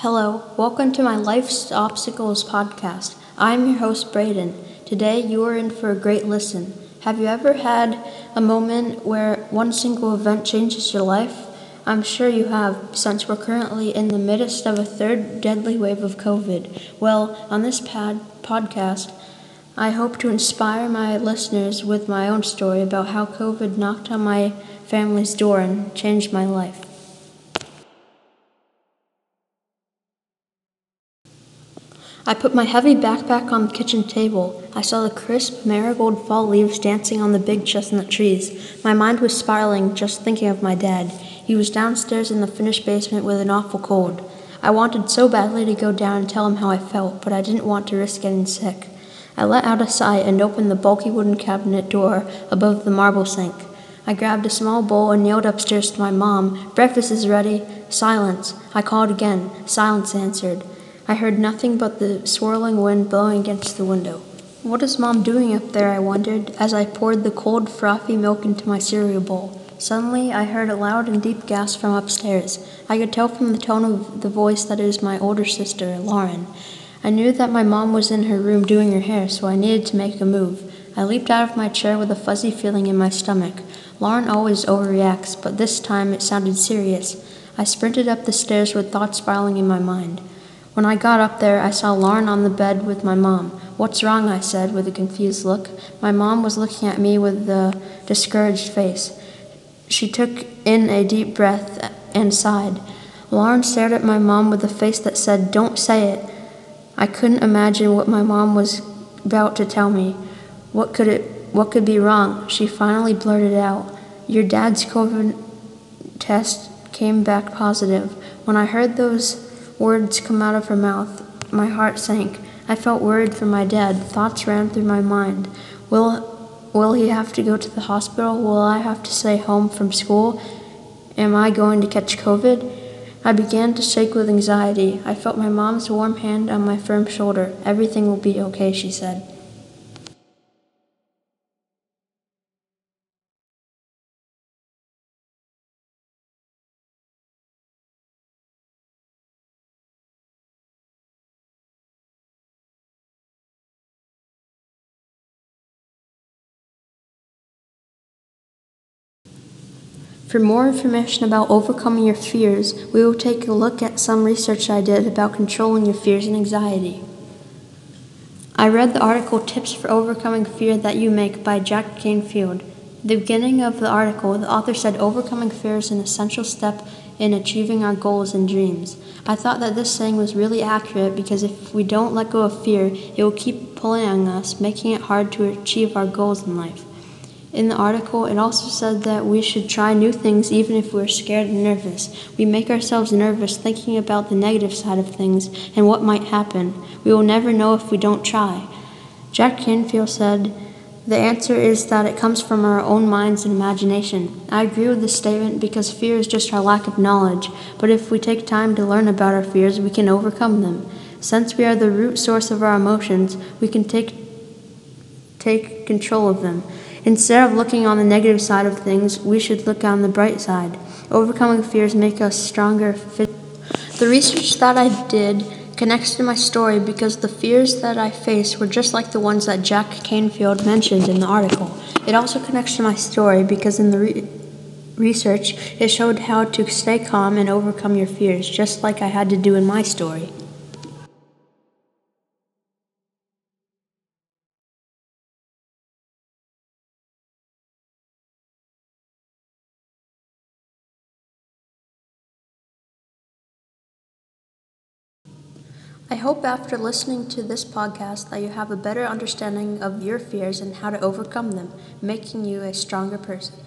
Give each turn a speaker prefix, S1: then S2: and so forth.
S1: Hello, welcome to my Life's Obstacles podcast. I'm your host, Braden. Today, you are in for a great listen. Have you ever had a moment where one single event changes your life? I'm sure you have, since we're currently in the midst of a third deadly wave of COVID. Well, on this pad- podcast, I hope to inspire my listeners with my own story about how COVID knocked on my family's door and changed my life. I put my heavy backpack on the kitchen table. I saw the crisp marigold fall leaves dancing on the big chestnut trees. My mind was spiraling just thinking of my dad. He was downstairs in the finished basement with an awful cold. I wanted so badly to go down and tell him how I felt, but I didn't want to risk getting sick. I let out a sigh and opened the bulky wooden cabinet door above the marble sink. I grabbed a small bowl and yelled upstairs to my mom, Breakfast is ready. Silence. I called again. Silence answered. I heard nothing but the swirling wind blowing against the window. What is Mom doing up there? I wondered as I poured the cold, frothy milk into my cereal bowl. Suddenly, I heard a loud and deep gasp from upstairs. I could tell from the tone of the voice that it was my older sister, Lauren. I knew that my mom was in her room doing her hair, so I needed to make a move. I leaped out of my chair with a fuzzy feeling in my stomach. Lauren always overreacts, but this time it sounded serious. I sprinted up the stairs with thoughts spiraling in my mind. When I got up there, I saw Lauren on the bed with my mom. What's wrong? I said with a confused look. My mom was looking at me with a discouraged face. She took in a deep breath and sighed. Lauren stared at my mom with a face that said, Don't say it. I couldn't imagine what my mom was about to tell me. What could it what could be wrong? She finally blurted out, Your dad's COVID test came back positive. When I heard those words come out of her mouth, my heart sank. I felt worried for my dad. Thoughts ran through my mind. Will will he have to go to the hospital? Will I have to stay home from school? Am I going to catch COVID? I began to shake with anxiety. I felt my mom's warm hand on my firm shoulder. Everything will be okay, she said. For more information about overcoming your fears, we will take a look at some research I did about controlling your fears and anxiety. I read the article Tips for Overcoming Fear That You Make by Jack Canfield. At the beginning of the article, the author said overcoming fear is an essential step in achieving our goals and dreams. I thought that this saying was really accurate because if we don't let go of fear, it will keep pulling on us, making it hard to achieve our goals in life. In the article, it also said that we should try new things even if we're scared and nervous. We make ourselves nervous thinking about the negative side of things and what might happen. We will never know if we don't try. Jack Canfield said, The answer is that it comes from our own minds and imagination. I agree with this statement because fear is just our lack of knowledge, but if we take time to learn about our fears, we can overcome them. Since we are the root source of our emotions, we can take, take control of them. Instead of looking on the negative side of things, we should look on the bright side. Overcoming fears make us stronger. The research that I did connects to my story because the fears that I faced were just like the ones that Jack Canfield mentioned in the article. It also connects to my story because in the re- research it showed how to stay calm and overcome your fears, just like I had to do in my story. I hope after listening to this podcast that you have a better understanding of your fears and how to overcome them, making you a stronger person.